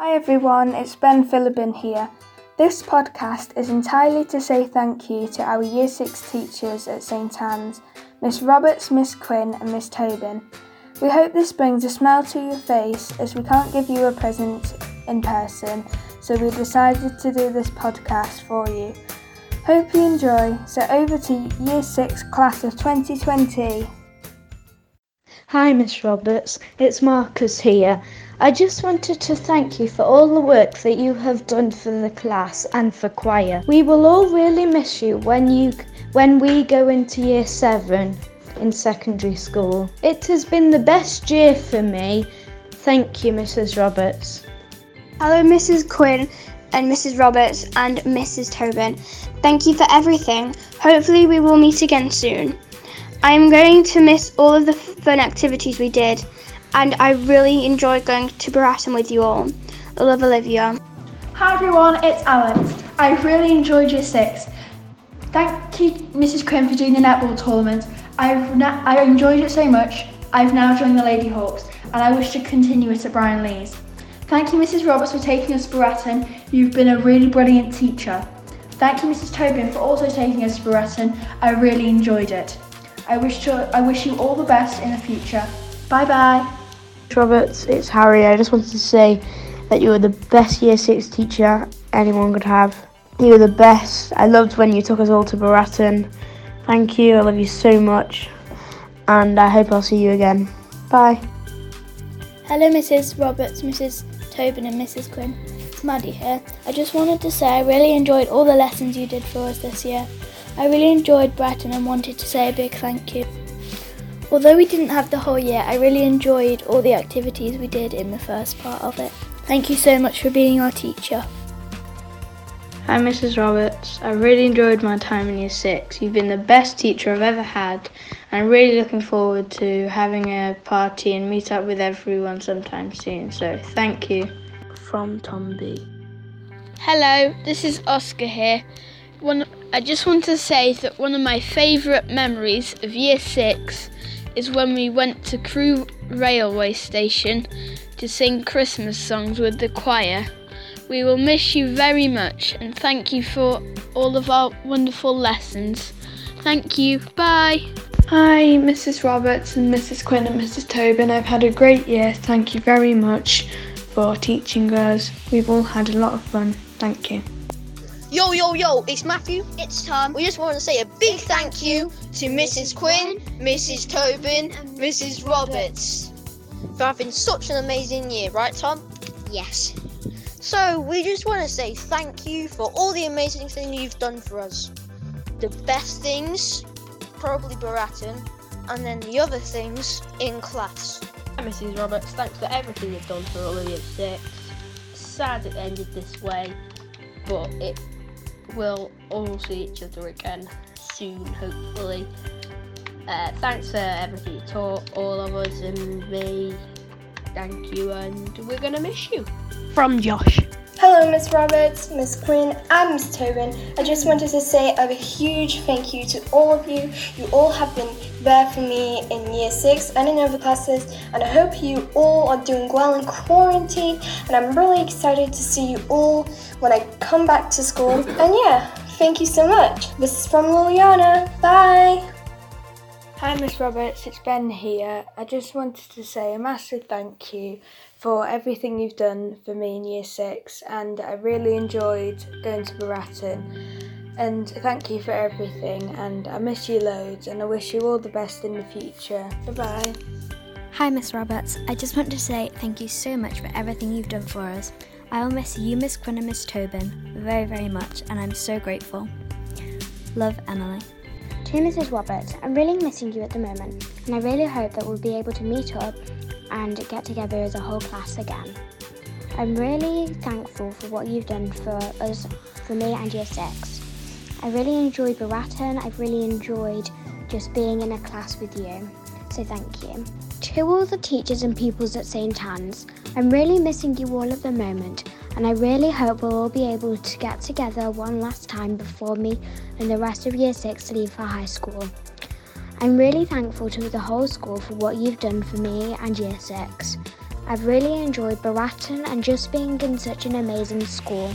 Hi everyone, it's Ben Philliben here. This podcast is entirely to say thank you to our Year 6 teachers at St Anne's, Miss Roberts, Miss Quinn, and Miss Tobin. We hope this brings a smile to your face as we can't give you a present in person, so we decided to do this podcast for you. Hope you enjoy. So over to Year 6 class of 2020. Hi, Miss Roberts. It's Marcus here. I just wanted to thank you for all the work that you have done for the class and for choir. We will all really miss you when you when we go into year 7 in secondary school. It has been the best year for me. Thank you, Mrs. Roberts. Hello, Mrs. Quinn and Mrs. Roberts and Mrs. Tobin. Thank you for everything. Hopefully, we will meet again soon. I am going to miss all of the fun activities we did, and I really enjoyed going to Baraton with you all. I love Olivia. Hi everyone, it's Alan. I really enjoyed year six. Thank you, Mrs. Quinn, for doing the netball tournament. I've na- I enjoyed it so much. I've now joined the Lady Hawks, and I wish to continue it at Brine Leas. Thank you, Mrs. Roberts, for taking us to Baraton. You've been a really brilliant teacher. Thank you, Mrs. Tobin, for also taking us to Baraton. I really enjoyed it. I wish to, I wish you all the best in the future. Bye bye. Roberts, it's Harry. I just wanted to say that you were the best year six teacher anyone could have. You were the best. I loved when you took us all to Baraton. Thank you. I love you so much. And I hope I'll see you again. Bye. Hello, Mrs. Roberts, Mrs. Tobin, and Mrs. Quinn. It's Maddie here. I just wanted to say I really enjoyed all the lessons you did for us this year. I really enjoyed Breton and wanted to say a big thank you. Although we didn't have the whole year, I really enjoyed all the activities we did in the first part of it. Thank you so much for being our teacher. Hi, Mrs. Roberts. I really enjoyed my time in Year 6. You've been the best teacher I've ever had, and I'm really looking forward to having a party and meet up with everyone sometime soon. So, thank you. From Tom B. Hello, this is Oscar here. One, I just want to say that one of my favourite memories of Year 6 is when we went to Crewe railway station to sing Christmas songs with the choir. We will miss you very much and thank you for all of our wonderful lessons. Thank you. Bye. Hi, Mrs. Roberts and Mrs. Quinn and Mrs. Tobin. I've had a great year. Thank you very much for teaching us. We've all had a lot of fun. Thank you. Yo, yo, yo, it's Matthew. It's Tom. We just want to say a big thank you to Mrs. Quinn, Mrs. Tobin, Mrs. Roberts for having such an amazing year, right, Tom? Yes. So, we just want to say thank you for all the amazing things you've done for us. The best things, probably Baraton, and then the other things in class. Hi, Mrs. Roberts. Thanks for everything you've done for all of year six. Sad it ended this way, but it will all see each other again soon, hopefully. Uh, thanks for everything you taught all of us and me. Thank you, and we're gonna miss you. From Josh. Hello, Miss Roberts, Miss Quinn, and Miss Tobin. I just wanted to say a huge thank you to all of you. You all have been there for me in year six and in other classes, and I hope you all are doing well in quarantine. And I'm really excited to see you all when I come back to school. And yeah, thank you so much. This is from Liliana. Bye. Hi, Miss Roberts, it's Ben here. I just wanted to say a massive thank you for everything you've done for me in year six, and I really enjoyed going to Baraton. And thank you for everything, and I miss you loads, and I wish you all the best in the future. Bye bye. Hi, Miss Roberts. I just want to say thank you so much for everything you've done for us. I will miss you, Miss Quinn, and Miss Tobin very, very much, and I'm so grateful. Love, Emily. To Mrs. Roberts, I'm really missing you at the moment, and I really hope that we'll be able to meet up and get together as a whole class again. I'm really thankful for what you've done for us, for me and year six. I really enjoyed Baraton, I've really enjoyed just being in a class with you, so thank you. To all the teachers and pupils at St. Anne's, I'm really missing you all at the moment, and I really hope we'll all be able to get together one last time before me and the rest of year six leave for high school. I'm really thankful to the whole school for what you've done for me and year six. I've really enjoyed Baraton and just being in such an amazing school.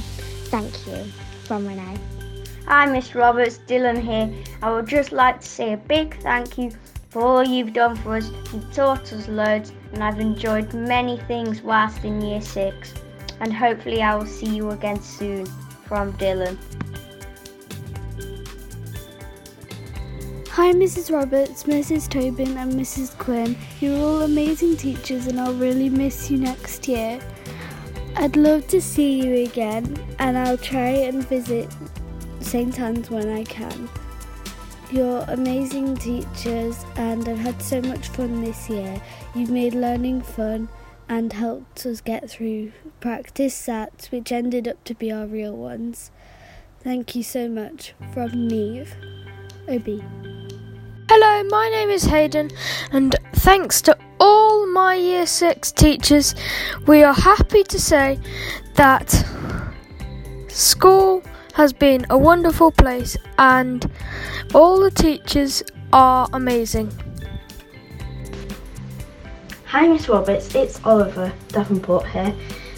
Thank you. From Renee. Hi, Miss Roberts, Dylan here. I would just like to say a big thank you for all you've done for us. You've taught us loads, and I've enjoyed many things whilst in Year 6. And hopefully, I will see you again soon. From Dylan. Hi, Mrs. Roberts, Mrs. Tobin, and Mrs. Quinn. You're all amazing teachers, and I'll really miss you next year. I'd love to see you again, and I'll try and visit St. Anne's when I can. You're amazing teachers, and I've had so much fun this year. You've made learning fun and helped us get through practice SATs, which ended up to be our real ones. Thank you so much. From Neve. Obi. Hello, my name is Hayden, and thanks to all my Year 6 teachers, we are happy to say that school has been a wonderful place and all the teachers are amazing. Hi, Miss Roberts, it's Oliver Davenport here.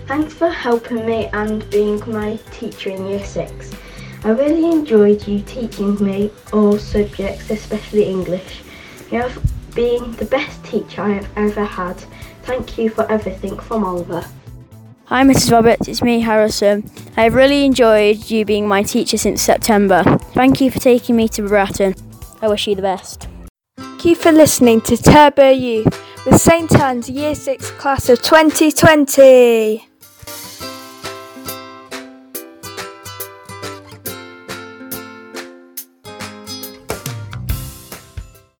Thanks for helping me and being my teacher in Year 6. I really enjoyed you teaching me all subjects, especially English. You have been the best teacher I have ever had. Thank you for everything from Oliver. Hi, Mrs. Roberts, it's me, Harrison. I've really enjoyed you being my teacher since September. Thank you for taking me to Bratton. I wish you the best. Thank you for listening to Turbo Youth with St Anne's Year 6 class of 2020.